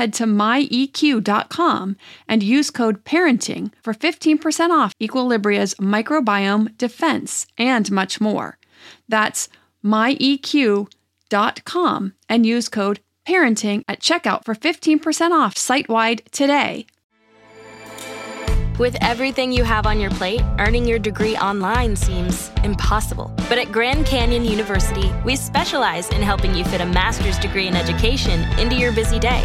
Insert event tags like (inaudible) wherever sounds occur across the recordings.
Head to myeq.com and use code parenting for 15% off Equilibria's microbiome defense and much more. That's myeq.com and use code parenting at checkout for 15% off site wide today. With everything you have on your plate, earning your degree online seems impossible. But at Grand Canyon University, we specialize in helping you fit a master's degree in education into your busy day.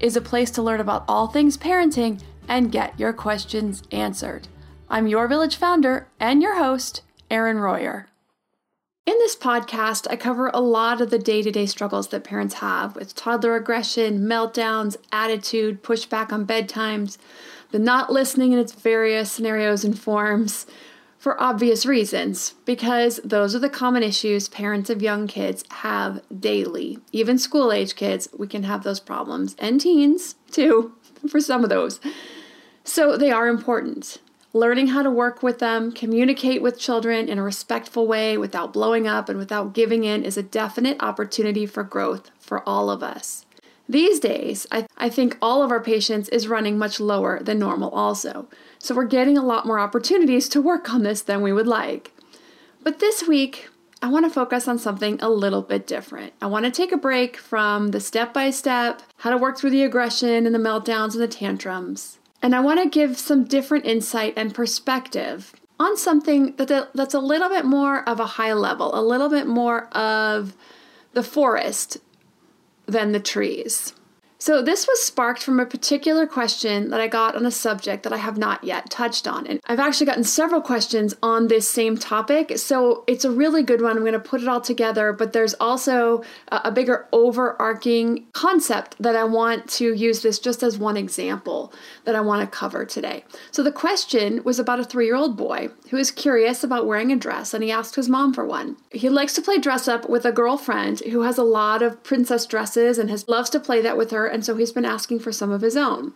is a place to learn about all things parenting and get your questions answered. I'm your village founder and your host, Erin Royer. In this podcast, I cover a lot of the day to day struggles that parents have with toddler aggression, meltdowns, attitude, pushback on bedtimes, the not listening in its various scenarios and forms, for obvious reasons, because those are the common issues parents of young kids have daily. Even school age kids, we can have those problems, and teens too, (laughs) for some of those. So they are important. Learning how to work with them, communicate with children in a respectful way without blowing up and without giving in is a definite opportunity for growth for all of us. These days, I, I think all of our patience is running much lower than normal, also. So we're getting a lot more opportunities to work on this than we would like. But this week, I want to focus on something a little bit different. I want to take a break from the step by step, how to work through the aggression and the meltdowns and the tantrums. And I want to give some different insight and perspective on something that, that's a little bit more of a high level, a little bit more of the forest than the trees. So, this was sparked from a particular question that I got on a subject that I have not yet touched on. And I've actually gotten several questions on this same topic. So, it's a really good one. I'm going to put it all together, but there's also a, bigger overarching concept that I want to use this just as one example that I want to cover today. So, the question was about a three year old boy who is curious about wearing a dress and he asked his mom for one. He likes to play dress up with a girlfriend who has a lot of princess dresses and has, loves to play that with her and so he's been asking for some of his own.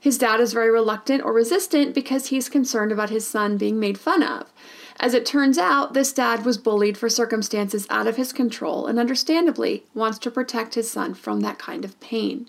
His dad is very reluctant or resistant because he's concerned about his son being made fun of. As it turns out, this dad was bullied for circumstances out of his control and understandably wants to protect his son from that kind of pain.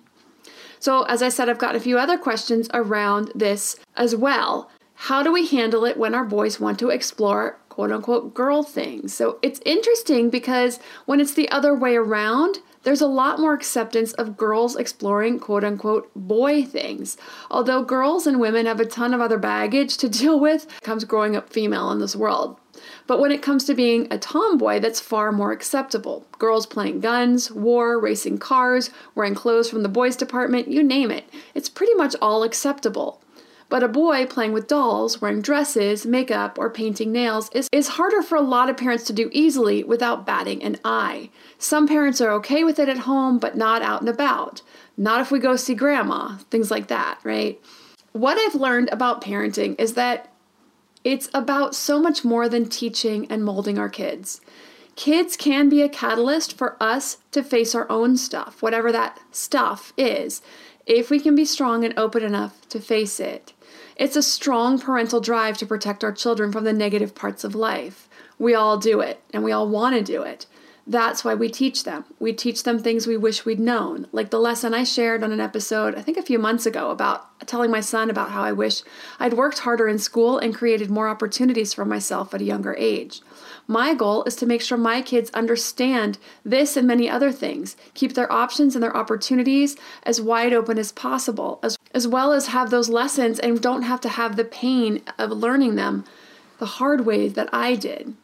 So, as I said, I've got a few other questions around this as well. How do we handle it when our boys want to explore quote unquote girl things? So, it's interesting because when it's the other way around, there's a lot more acceptance of girls exploring quote unquote boy things. Although girls and women have a ton of other baggage to (laughs) deal with, comes growing up female in this world. But when it comes to being a tomboy, that's far more acceptable. Girls playing guns, war, racing cars, wearing clothes from the boys' department, you name it. It's pretty much all acceptable. But a boy playing with dolls, wearing dresses, makeup, or painting nails is, is harder for a lot of parents to do easily without batting an eye. Some parents are okay with it at home, but not out and about. Not if we go see grandma, things like that, right? What I've learned about parenting is that it's about so much more than teaching and molding our kids. Kids can be a catalyst for us to face our own stuff, whatever that stuff is, if we can be strong and open enough to face it. It's a strong parental drive to protect our children from the negative parts of life. We all do it, and we all want to do it. That's why we teach them. We teach them things we wish we'd known, like the lesson I shared on an episode, I think a few months ago, about telling my son about how I wish I'd worked harder in school and created more opportunities for myself at a younger age. My goal is to make sure my kids understand this and many other things, keep their options and their opportunities as wide open as possible, as, as well as have those lessons and don't have to have the pain of learning them the hard way that I did.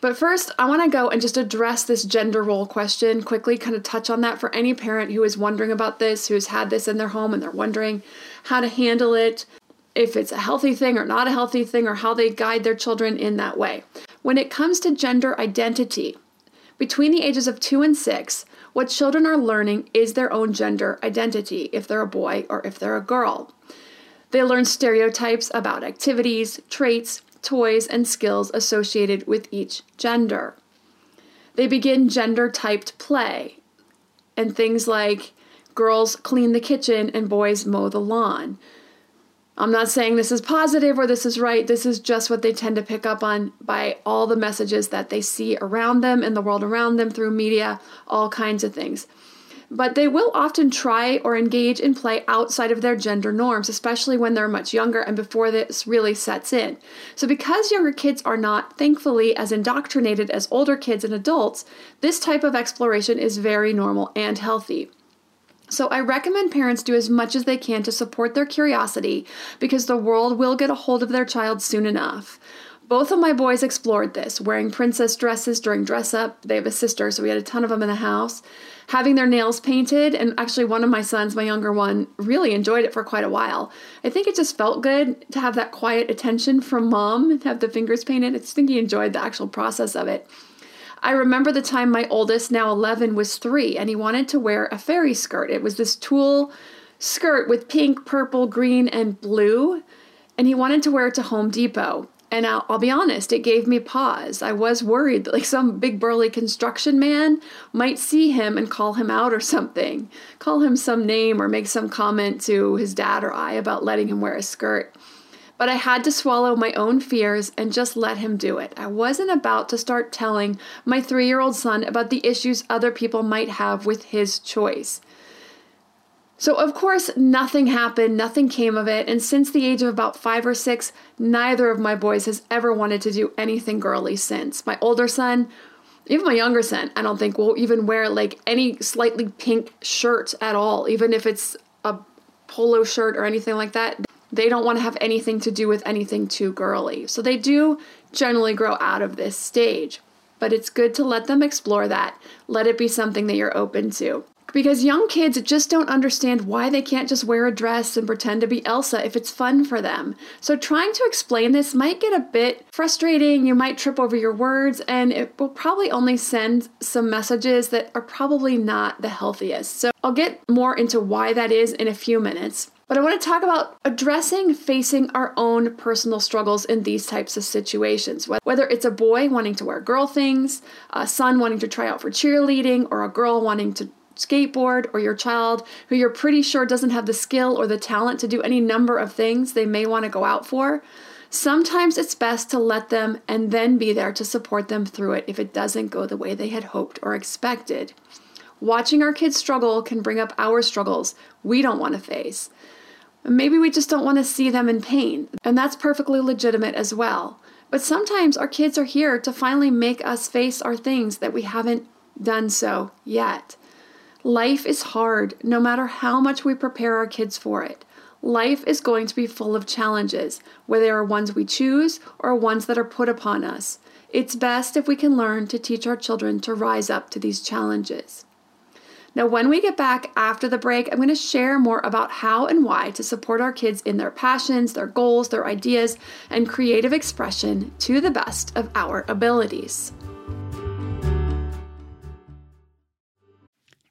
But first, I want to go and just address this gender role question quickly, kind of touch on that for any parent who is wondering about this, who's had this in their home and they're wondering how to handle it, if it's a healthy thing or not a healthy thing, or how they guide their children in that way. When it comes to gender identity, between the ages of two and six, what children are learning is their own gender identity, if they're a boy or if they're a girl. They learn stereotypes about activities, traits, toys, and skills associated with each gender. They begin gender typed play, and things like girls clean the kitchen and boys mow the lawn. I'm not saying this is positive or this is right. This is just what they tend to pick up on by all the messages that they see around them in the world around them through media, all kinds of things. But they will often try or engage in play outside of their gender norms, especially when they're much younger and before this really sets in. So, because younger kids are not, thankfully, as indoctrinated as older kids and adults, this type of exploration is very normal and healthy. So, I recommend parents do as much as they can to support their curiosity because the world will get a hold of their child soon enough. Both of my boys explored this, wearing princess dresses during dress up. They have a sister, so we had a ton of them in the house. Having their nails painted, and actually, one of my sons, my younger one, really enjoyed it for quite a while. I think it just felt good to have that quiet attention from mom, have the fingers painted. I think he enjoyed the actual process of it. I remember the time my oldest, now 11, was three, and he wanted to wear a fairy skirt. It was this tulle skirt with pink, purple, green, and blue, and he wanted to wear it to Home Depot. And I'll, I'll, be honest, it gave me pause. I was worried that like some big burly construction man might see him and call him out or something, call him some name or make some comment to his dad or I about letting him wear a skirt. But I had to swallow my own fears and just let him do it. I wasn't about to start telling my three year old son about the issues other people might have with his choice. So, of course, nothing happened, nothing came of it, and since the age of about five or six, neither of my boys has ever wanted to do anything girly since. My older son, even my younger son, I don't think will even wear like any slightly pink shirt at all, even if it's a polo shirt or anything like that they don't want to have anything to do with anything too girly. So they do generally grow out of this stage. But it's good to let them explore that. Let it be something that you're open to. Because young kids just don't understand why they can't just wear a dress and pretend to be Elsa if it's fun for them. So, trying to explain this might get a bit frustrating. You might trip over your words, and it will probably only send some messages that are probably not the healthiest. So, I'll get more into why that is in a few minutes. But I want to talk about addressing facing our own personal struggles in these types of situations. Whether it's a boy wanting to wear girl things, a son wanting to try out for cheerleading, or a girl wanting to skateboard, or your child who you're pretty sure doesn't have the skill or the talent to do any number of things they may want to go out for. Sometimes it's best to let them and then be there to support them through it if it doesn't go the way they had hoped or expected. Watching our kids struggle can bring up our struggles we don't want to face. Maybe we just don't want to see them in pain, and that's perfectly legitimate as well. But sometimes our kids are here to finally make us face our things that we haven't done so yet. Life is hard no matter how much we prepare our kids for it. Life is going to be full of challenges, whether they are ones we choose or ones that are put upon us. It's best if we can learn to teach our children to rise up to these challenges. Now, when we get back after the break, I'm going to share more about how and why to support our kids in their passions, their goals, their ideas, and creative expression to the best of our abilities.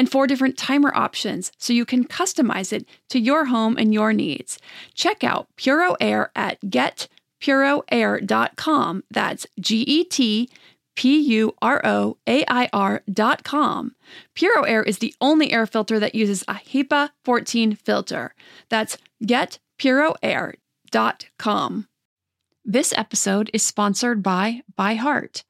and four different timer options so you can customize it to your home and your needs. Check out Puro Air at getpuroair.com. That's G E T P U R O A I R dot com. Puro Air is the only air filter that uses a HEPA 14 filter. That's getpuroair.com. This episode is sponsored by ByHeart.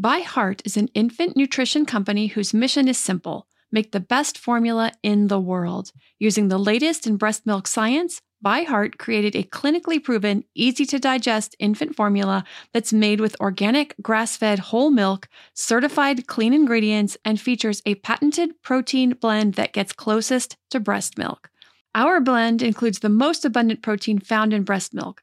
ByHeart is an infant nutrition company whose mission is simple make the best formula in the world. Using the latest in breast milk science, ByHeart created a clinically proven, easy to digest infant formula that's made with organic, grass fed whole milk, certified clean ingredients, and features a patented protein blend that gets closest to breast milk. Our blend includes the most abundant protein found in breast milk,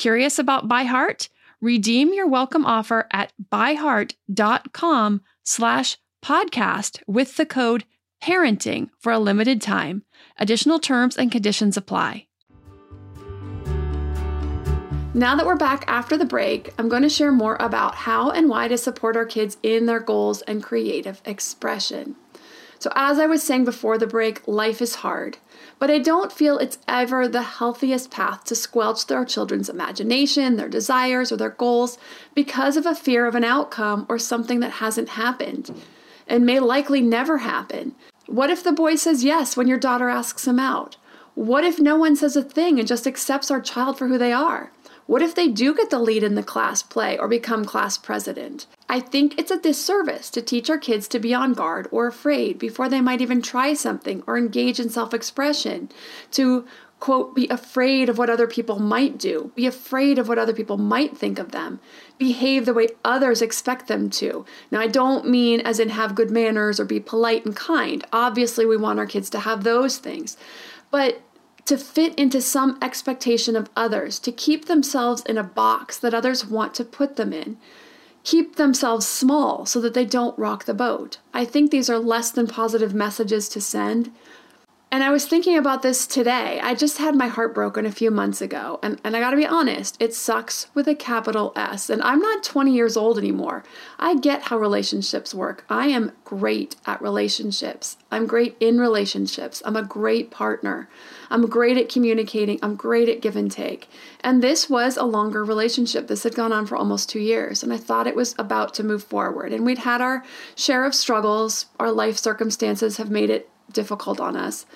Curious about ByHeart? Redeem your welcome offer at byheart.com slash podcast with the code parenting for a limited time. Additional terms and conditions apply. Now that we're back after the break, I'm going to share more about how and why to support our kids in their goals and creative expression. So, as I was saying before the break, life is hard, but I don't feel it's ever the healthiest path to squelch their children's imagination, their desires, or their goals because of a fear of an outcome or something that hasn't happened and may likely never happen. What if the boy says yes when your daughter asks him out? What if no one says a thing and just accepts our child for who they are? What if they do get the lead in the class play or become class president? I think it's a disservice to teach our kids to be on guard or afraid before they might even try something or engage in self expression, to quote, be afraid of what other people might do, be afraid of what other people might think of them, behave the way others expect them to. Now, I don't mean as in have good manners or be polite and kind. Obviously, we want our kids to have those things. But to fit into some expectation of others, to keep themselves in a box that others want to put them in, keep themselves small so that they don't rock the boat. I think these are less than positive messages to send. And I was thinking about this today. I just had my heart broken a few months ago. And, and I gotta be honest, it sucks with a capital S. And I'm not 20 years old anymore. I get how relationships work. I am great at relationships. I'm great in relationships. I'm a great partner. I'm great at communicating. I'm great at give and take. And this was a longer relationship. This had gone on for almost two years. And I thought it was about to move forward. And we'd had our share of struggles. Our life circumstances have made it difficult on us.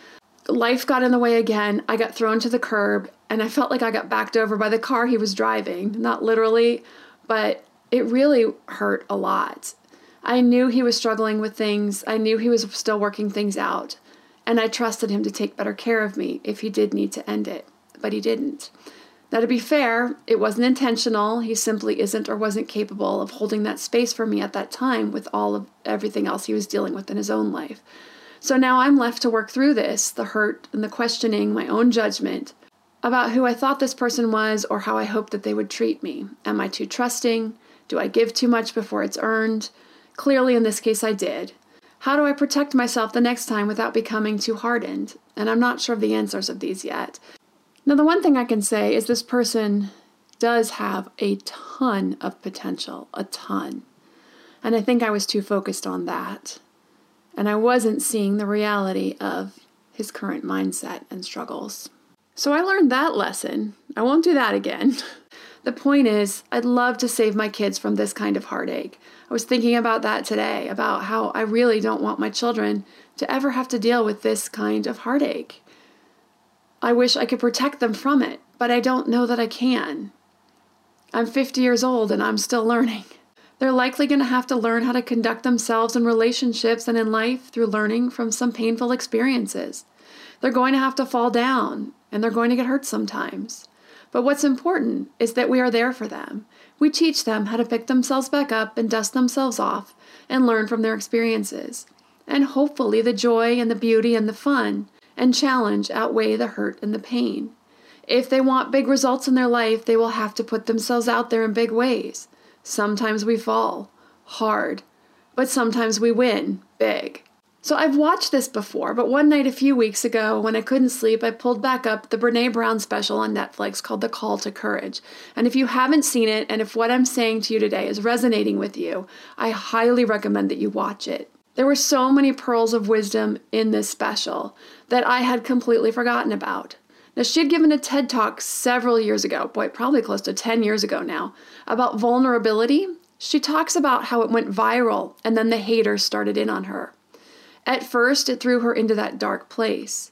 Life got in the way again. I got thrown to the curb and I felt like I got backed over by the car he was driving. Not literally, but it really hurt a lot. I knew he was struggling with things, I knew he was still working things out, and I trusted him to take better care of me if he did need to end it, but he didn't. Now, to be fair, it wasn't intentional. He simply isn't or wasn't capable of holding that space for me at that time with all of everything else he was dealing with in his own life. So now I'm left to work through this the hurt and the questioning, my own judgment about who I thought this person was or how I hoped that they would treat me. Am I too trusting? Do I give too much before it's earned? Clearly, in this case, I did. How do I protect myself the next time without becoming too hardened? And I'm not sure of the answers of these yet. Now, the one thing I can say is this person does have a ton of potential, a ton. And I think I was too focused on that. And I wasn't seeing the reality of his current mindset and struggles. So I learned that lesson. I won't do that again. (laughs) the point is, I'd love to save my kids from this kind of heartache. I was thinking about that today, about how I really don't want my children to ever have to deal with this kind of heartache. I wish I could protect them from it, but I don't know that I can. I'm 50 years old and I'm still learning. (laughs) They're likely going to have to learn how to conduct themselves in relationships and in life through learning from some painful experiences. They're going to have to fall down and they're going to get hurt sometimes. But what's important is that we are there for them. We teach them how to pick themselves back up and dust themselves off and learn from their experiences. And hopefully, the joy and the beauty and the fun and challenge outweigh the hurt and the pain. If they want big results in their life, they will have to put themselves out there in big ways. Sometimes we fall hard, but sometimes we win big. So I've watched this before, but one night a few weeks ago when I couldn't sleep, I pulled back up the Brene Brown special on Netflix called The Call to Courage. And if you haven't seen it, and if what I'm saying to you today is resonating with you, I highly recommend that you watch it. There were so many pearls of wisdom in this special that I had completely forgotten about. Now, she had given a TED talk several years ago, boy, probably close to 10 years ago now, about vulnerability. She talks about how it went viral and then the haters started in on her. At first, it threw her into that dark place.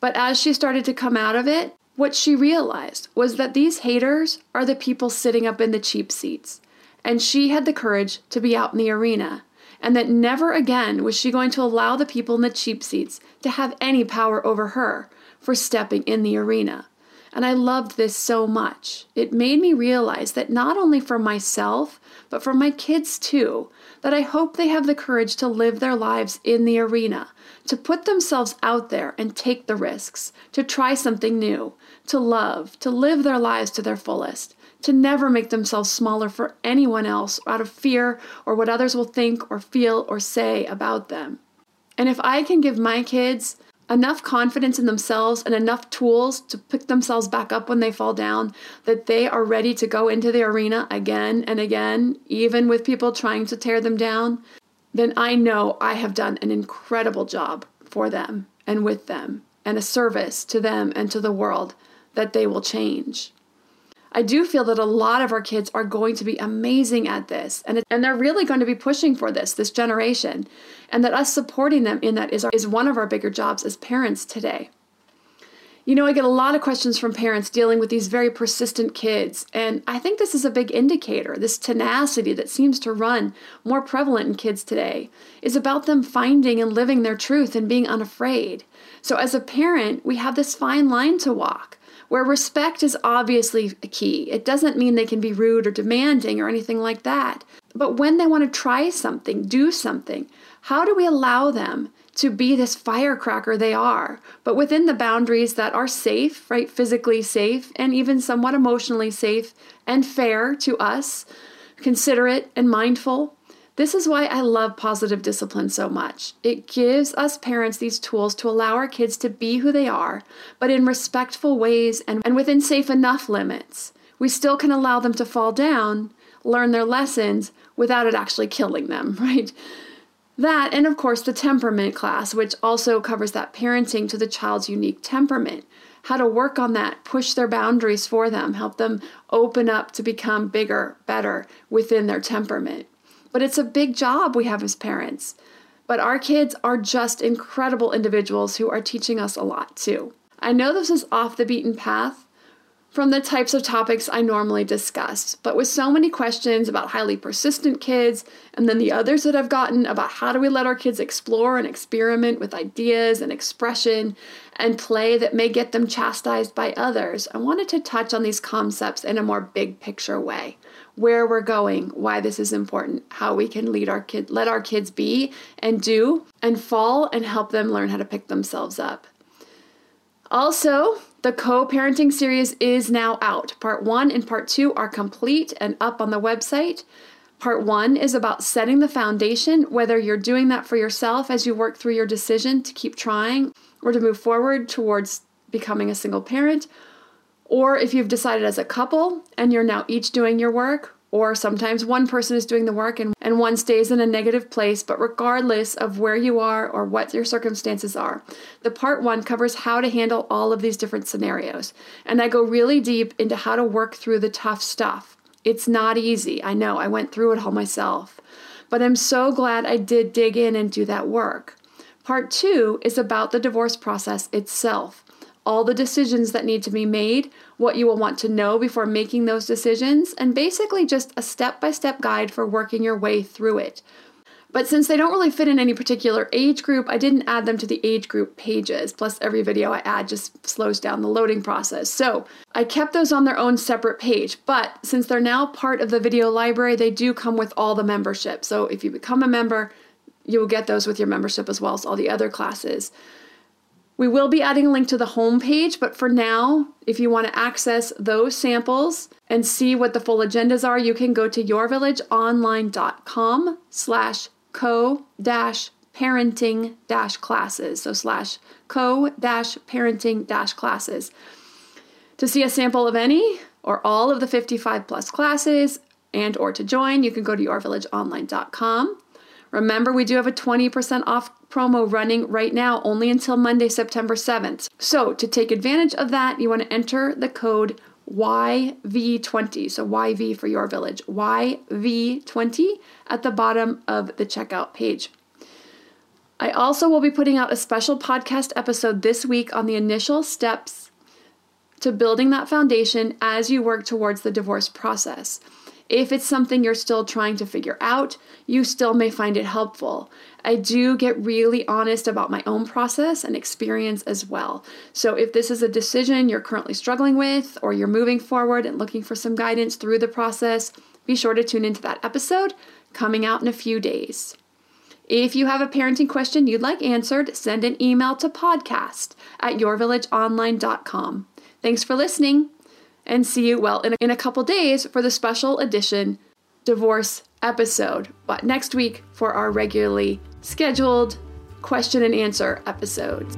But as she started to come out of it, what she realized was that these haters are the people sitting up in the cheap seats. And she had the courage to be out in the arena and that never again was she going to allow the people in the cheap seats to have any power over her for stepping in the arena. And I loved this so much. It made me realize that not only for myself, but for my kids too, that I hope they have the courage to live their lives in the arena, to put themselves out there and take the risks, to try something new, to love, to live their lives to their fullest, to never make themselves smaller for anyone else out of fear or what others will think or feel or say about them. And if I can give my kids enough confidence in themselves and enough tools to pick themselves back up when they fall down that they are ready to go into the arena again and again, even with people trying to tear them down, then I know I have done an incredible job for them and with them and a service to them and to the world that they will change. I do feel that a lot of our kids are going to be amazing at this and, it, and they're really going to be pushing for this, this generation, and that us supporting them in that is, our, is one of our bigger jobs as parents today. You know, I get a lot of questions from parents dealing with these very persistent kids, and I think this is a big indicator. This tenacity that seems to run more prevalent in kids today is about them finding and living their truth and being unafraid. So, as a parent, we have this fine line to walk where respect is obviously a key. It doesn't mean they can be rude or demanding or anything like that. But when they want to try something, do something, how do we allow them to be this firecracker they are, but within the boundaries that are safe, right? Physically safe and even somewhat emotionally safe and fair to us, considerate and mindful. This is why I love positive discipline so much. It gives us parents these tools to allow our kids to be who they are, but in respectful ways and, and within safe enough limits. We still can allow them to fall down, learn their lessons without it actually killing them, (laughs) right? That, and of course, the temperament class, which also covers that parenting to the child's unique temperament. How to work on that, push their boundaries for them, help them open up to become bigger, better within their temperament. But it's a big job we have as parents. But our kids are just incredible individuals who are teaching us a lot too. I know this is off the beaten path, from the types of topics I normally discuss. But with so many questions about highly persistent kids, and then the others that I've gotten about how do we let our kids explore and experiment with ideas and expression and play that may get them chastised by others, I wanted to touch on these concepts in a more big picture way. Where we're going, why this is important, how we can lead our kid, let our kids be and do and fall and help them learn how to pick themselves up. Also, the co parenting series is now out. Part one and part two are complete and up on the website. Part one is about setting the foundation, whether you're doing that for yourself as you work through your decision to keep trying or to move forward towards becoming a single parent, or if you've decided as a couple and you're now each doing your work, or sometimes one person is doing the work and, and one stays in a negative place, but regardless of where you are or what your circumstances are, the part one covers how to handle all of these different scenarios. And I go really deep into how to work through the tough stuff. It's not easy. I know, I went through it all myself. But I'm so glad I did dig in and do that work. Part two is about the divorce process itself all the decisions that need to be made, what you will want to know before making those decisions, and basically just a step by step guide for working your way through it. But since they don't really fit in any particular age group, I didn't add them to the age group pages. Plus, every video I add just slows down the loading process. So I kept those on their own separate page. But since they're now part of the video library, they do come with all the membership. So if you become a member, you will get those with your membership as well as all the other classes. We will be adding a link to the home page, but for now, if you want to access those samples and see what the full agendas are, you can go to yourvillageonline.com slash co dash parenting dash classes. So slash co dash parenting dash classes. To see a sample of any or all of the 55 plus classes and or to join, you can go to yourvillageonline.com. Remember, we do have a 20% off promo running right now, only until Monday, September 7th. So, to take advantage of that, you want to enter the code YV20. So, YV for your village, YV20 at the bottom of the checkout page. I also will be putting out a special podcast episode this week on the initial steps to building that foundation as you work towards the divorce process. If it's something you're still trying to figure out, you still may find it helpful. I do get really honest about my own process and experience as well. So, if this is a decision you're currently struggling with, or you're moving forward and looking for some guidance through the process, be sure to tune into that episode coming out in a few days. If you have a parenting question you'd like answered, send an email to podcast at yourvillageonline.com. Thanks for listening and see you, well, in a, in a couple days for the special edition divorce episode. But next week for our regularly scheduled question and answer episodes.